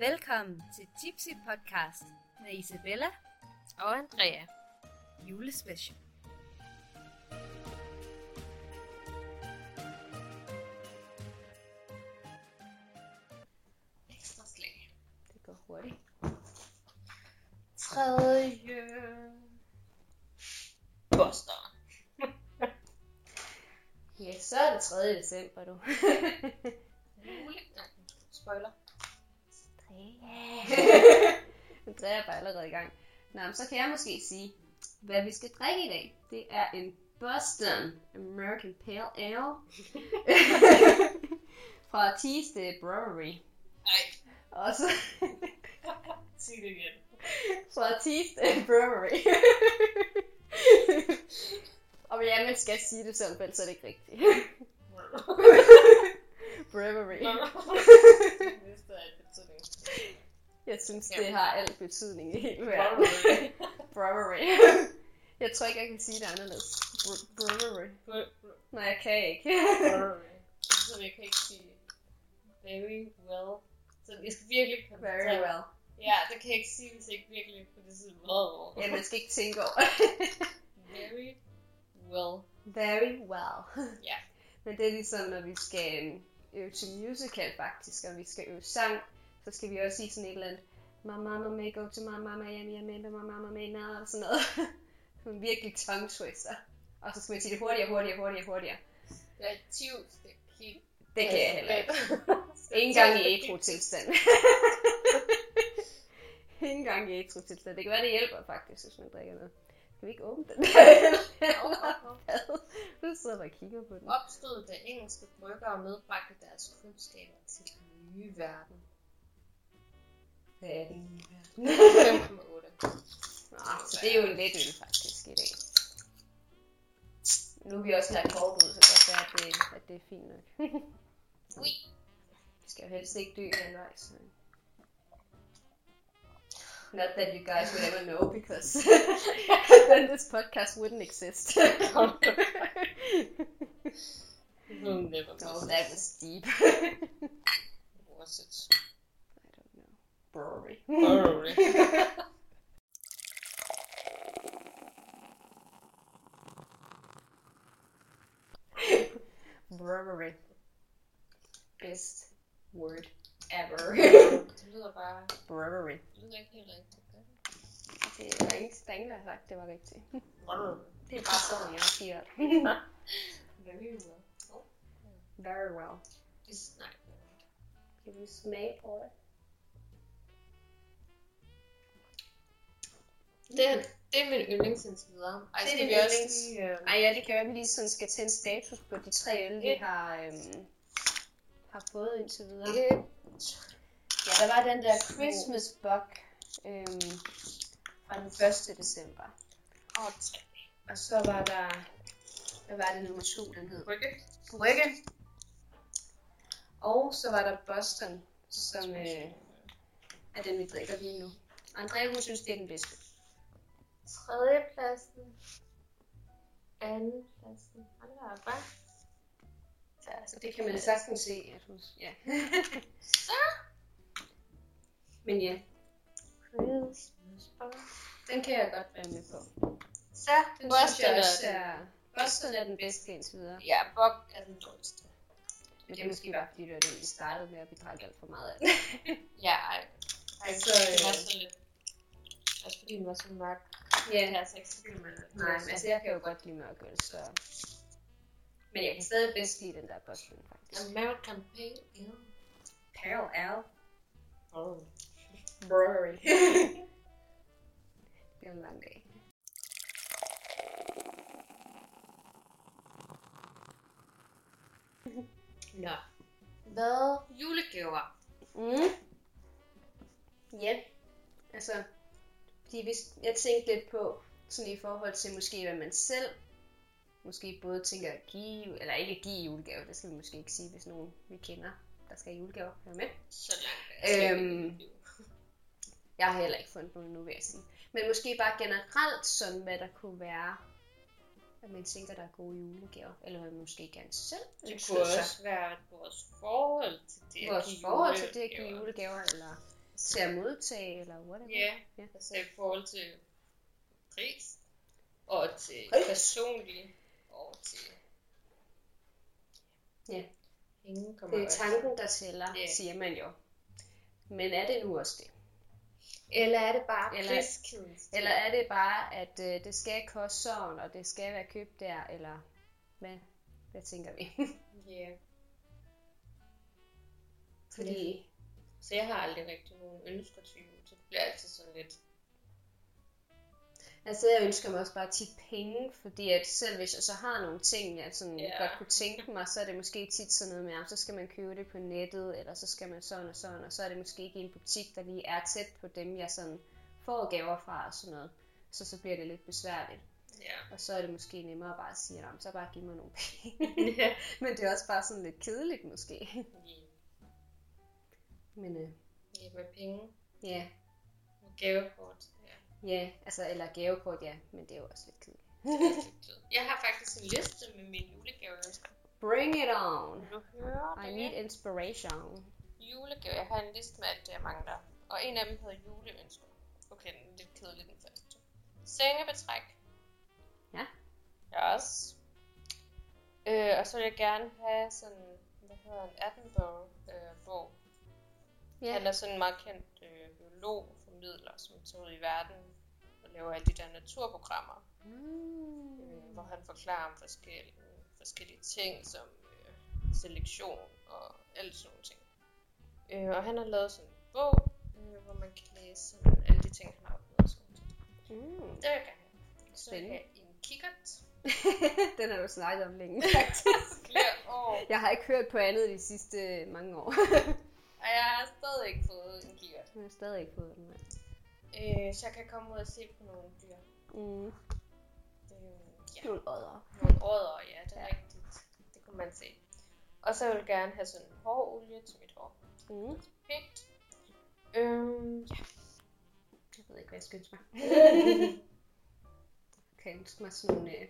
Velkommen til Tipsy Podcast med Isabella Og Andrea. julespecial. Ekstra slag. Det går hurtigt. Tredje. Buster. Ja, så er det 3. december, du. Muligt. Spoiler. Andrea er bare allerede i gang. Nå, men så kan jeg måske sige, hvad vi skal drikke i dag. Det er en Boston American Pale Ale fra Teeste Brewery. Nej, Og så sig det igen. fra Teeste Brewery. Og ja, man skal sige det sådan, for ellers er det ikke rigtigt. Brewery. Næste er et betydning. Jeg synes, Ja. det har al betydning i hele verden. Brewery. Jeg tror ikke, jeg kan sige det anderledes. Brewery. Nej, jeg kan ikke. Brewery. Så jeg kan ikke sige very well. Så jeg skal virkelig koncentrere Very well. Ja, det kan jeg ikke sige, hvis jeg ikke virkelig får det sådan well. Ja, man skal ikke tænke over. Very well. Very well. Ja. Men det er ligesom, når vi skal øhm, øve til musical faktisk, og vi skal øve sang, så skal vi også sige sådan et eller andet, My mama may go to my mama, yum yum yum, my mama may not, og sådan noget. Sådan virkelig tongue twister. Og så skal man sige det hurtigere, hurtigere, hurtigere, hurtigere. Jeg er tivs, det kan Det kan jeg heller ikke. Ikke engang i ædru-tilstand. Ikke engang i ædru-tilstand. Det kan være, det hjælper faktisk, hvis man drikker noget. Skal vi ikke åbne den? Du sidder bare og kigger på den. Opstod da engelske bryggere medbragte deres kundskaber til den nye verden. Hvad er det? 5,8. Nå, så det er jo en let øl faktisk i dag. Nu er vi også lagt kort ud, så det kan være, at det, at det er fint nok. Ui. Vi skal jo helst ikke dø halvvejs. så. Not that you guys would ever know, because then this podcast wouldn't exist. We'll never no, miss that was deep. Was it? I don't know. Brewery. Brewery. Brewery. Best word ever. Det lyder bare... Brewery. Det lyder ikke helt rigtigt. Det er der ingen, der er ingen, der har sagt, det var rigtigt. Brewery. Det er bare sådan, jeg siger det. Very well. Oh, Very well. it's not Kan vi smage på det? Det, det er min yndlings indtil videre. Ej, Det er skal din vi også yndlings? lige... Øh... Ej, ja, det kan være, at vi lige sådan skal en status på de tre øl, vi har, øhm, har fået indtil videre. Et, Ja, der var den der Christmas Buck øhm, fra den 1. december. og. Og så var der, hvad var det nummer to, den hed? Brygge. Brygge. Og så var der Boston, som øh, er den, vi drikker lige nu. Andrea, hun synes, det er den bedste. Tredje pladsen. Anden pladsen. Hold da op, hva'? Ja, så det kan man sagtens se, at hun... Ja. Så. Men ja, Christmas den kan jeg godt være med på. Så. Den Boston jeg er også den. er... Boston er den bedste indtil videre. Ja, Bok er den dårligste. Men det er måske bare fordi, det var den, vi startede med, at vi drak alt for meget af det. Ja, ej. Ej, Så, så det var øh. Også fordi den var så mørk. Ja, er altså ikke så vild med det. nej, men altså jeg kan jo godt lide mørk øl, så... Men jeg kan stadig bedst lide den der Boston, faktisk. American Pale Ale. Pale Ale Oh. Brewery. det er en lang dag. Nå. Hvad? Julegaver. Mm. Fordi hvis, jeg tænkte lidt på, sådan i forhold til måske, hvad man selv måske både tænker at give, eller ikke at give julegave, det skal vi måske ikke sige, hvis nogen vi kender, der skal have julegaver, er med. Så langt. er Øhm, i. Jeg har heller ikke fundet noget nu, vil jeg sige. Men måske bare generelt sådan, hvad der kunne være, at man tænker, der er gode julegaver. Eller hvad man måske gerne selv Det kunne også være vores forhold til det at Vores give forhold til det at give julegaver, eller til at modtage, eller whatever. Ja, Ja. altså i forhold til pris, og til Pris. personlig, og til Ja. Ingen kommer Det er også. tanken, der tæller, Ja. siger man jo. Men er det nu også det? Eller er det bare Eller- Eller er det bare, at øh, det skal koste sådan, og det skal være købt der, eller hvad, hvad tænker vi? Ja. Fordi, Så jeg har aldrig rigtig nogen ønsker til jul. Så det bliver altid sådan lidt... altså jeg ønsker mig også bare tit penge, fordi at selv hvis jeg så har nogle ting, jeg sådan Ja. godt kunne tænke mig, så er det måske tit sådan noget med, at så skal man købe det på nettet, eller så skal man sådan og sådan, og så er det måske ikke en butik, der lige er tæt på dem, jeg sådan får gaver fra og sådan noget. Så så bliver det lidt besværligt. Ja. Og så er det måske nemmere bare at sige, "Nå, men så bare giv mig nogle penge. ja. Men det er også bare sådan lidt kedeligt måske. Men øh, Ja, med penge. ja, Med gavekort. Ja. ja, altså, eller gavekort, ja, men det er jo også lidt kedeligt. Jeg har faktisk en liste med mine julegaveønsker. Bring it on! Du I need inspiration. Julegave. Jeg har en liste med alt det, jeg mangler. Og en af dem hedder juleønsker. Okay, den er lidt kedelig den første. Sengebetræk. Ja. Også. Øh, og så vil jeg gerne have sådan, hvad hedder en Attenborough-bog. Ja. Han er sådan en meget kendt øh, biolog, formidler, som tager ud i verden og laver alle de der naturprogrammer, Mm. øh, hvor han forklarer om forskellige, forskellige ting, som øh, selektion og alt sådan nogle ting. Øh, og han har lavet sådan en bog, øh, hvor man kan læse sådan alle de ting, han har opnået. Sådan. Mm. Det vil jeg gerne. Så jeg have en kikkert. Den har du snakket om længe, faktisk. Flere år. Jeg har ikke hørt på andet de sidste mange år. Jeg har stadig ikke fået en kikkert. Jeg har stadig ikke fået den. nej. Øh, så jeg kan komme ud og se på nogle dyr. Mm. Øh, ja. Nogle odder. Nogle ådder, ja, det er ja. rigtigt. Det kunne man se. Og så vil jeg gerne have sådan en hårolie til mit hår. Mm. Pænt. Øhm, ja. Jeg ved ikke, hvad jeg skal ønske mig. kan jeg ønske mig sådan nogle... Øh,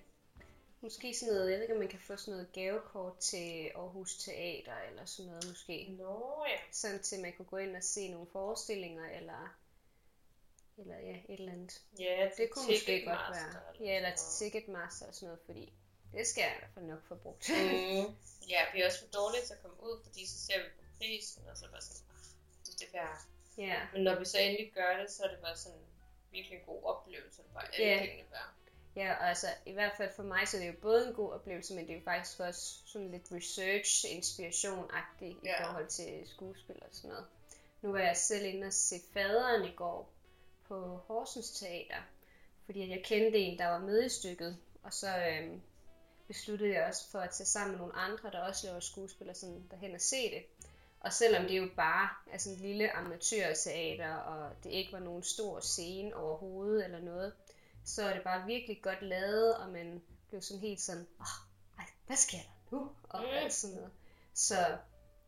måske sådan noget, jeg ved ikke, om man kan få sådan noget gavekort til Aarhus Teater, eller sådan noget måske. Nå ja. Sådan til, man kunne gå ind og se nogle forestillinger, eller... Eller ja, et eller andet. Ja, Det kunne måske godt være. Ja, eller til Ticketmaster og sådan noget, fordi det skal jeg i hvert fald nok få brugt. Mm, ja, vi er også for dårlige til at komme ud, fordi så ser vi på prisen, og så er det bare sådan, "Ah, det er det værd. ja. Men når vi så endelig gør det, så er det bare sådan en virkelig god oplevelse, bare alle Ja. pengene værd. Ja, og altså i hvert fald for mig, så er det jo både en god oplevelse, men det er jo faktisk også sådan lidt research-inspiration-agtigt i Ja. forhold til skuespil og sådan noget. Nu var jeg selv inde og se faderen i går på Horsens Teater, fordi jeg kendte en, der var med i stykket, og så øhm, besluttede jeg også for at tage sammen med nogle andre, der også laver skuespil og sådan derhen og se det. Og selvom det jo bare er sådan et lille amatørteater, og det ikke var nogen stor scene overhovedet eller noget, så er det bare virkelig godt lavet, og man blev sådan helt sådan, åh, ej, hvad sker der nu? Og Mm. alt sådan noget. Så,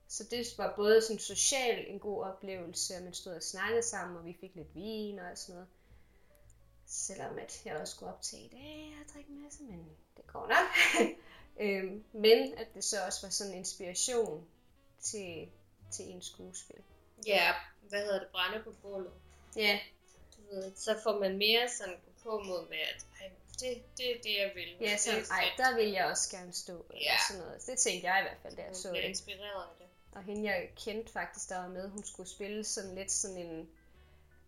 så det var både sådan socialt en god oplevelse, at man stod og snakkede sammen, og vi fik lidt vin og alt sådan noget. Selvom at jeg også skulle optage i dag og drikke en masse, men det går nok. øhm, men at det så også var sådan en inspiration til, til en skuespil. Ja, hvad hedder det, brænde på bålet. Ja, Du ved, så får man mere sådan på mod med, at ej, det, det er det, jeg vil. ja er ej, der vil jeg også gerne stå, eller Ja. sådan noget. Det tænkte jeg i hvert fald, da jeg så det. inspireret af det. Og hende jeg kendte faktisk, der var med, hun skulle spille sådan lidt sådan en,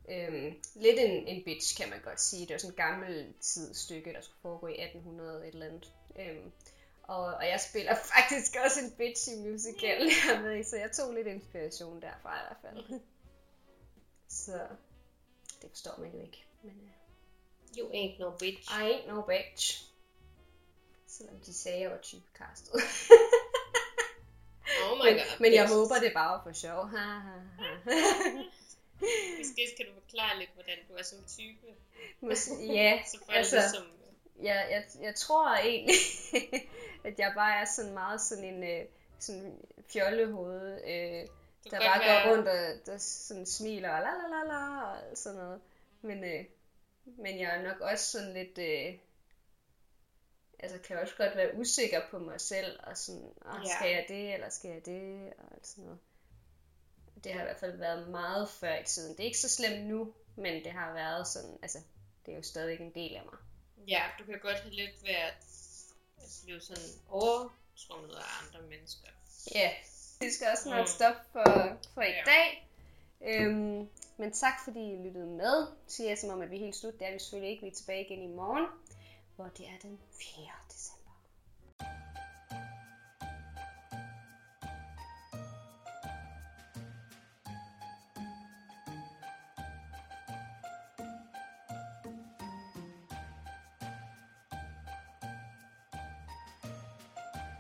øhm, lidt en, en bitch, kan man godt sige. Det var sådan et gammelt tidsstykke, der skulle foregå i 1800 et eller andet. Øhm, og, og jeg spiller faktisk også en bitch i musical, er i, så jeg tog lidt inspiration derfra i hvert fald. Så det forstår man jo ikke. Men uh, You ain't no bitch. I ain't no bitch. Selvom de sagde, jeg var typecastet. Oh my men, god. men jeg bitch. håber, det bare var for sjov. Måske skal du forklare lidt, hvordan du er som type. Ja, Så altså, altså... ligesom... jeg, jeg, jeg tror egentlig, at jeg bare er sådan meget sådan en øh, sådan fjollehoved, øh, der bare godt går være- rundt og der sådan smiler og la la la la og sådan noget. Men, øh, men jeg er nok også sådan lidt, øh, altså kan også godt være usikker på mig selv og sådan, oh, Ja. skal jeg det eller skal jeg det og sådan noget. Det har i hvert fald været meget før i tiden. Det er ikke så slemt nu, men det har været sådan, altså, det er jo stadigvæk en del af mig. Ja, du kan godt have lidt været altså, blive sådan overtrummet af andre mennesker. Ja, vi skal også snart Mm. stoppe for, for i Ja. dag. Øhm, men tak fordi I lyttede med, siger jeg som om, at vi er helt slut. Det er vi selvfølgelig ikke. Vi er tilbage igen i morgen, hvor det er den 4. december.